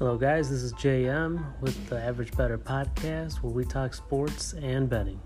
Hello, guys. This is JM with the Average Better podcast where we talk sports and betting.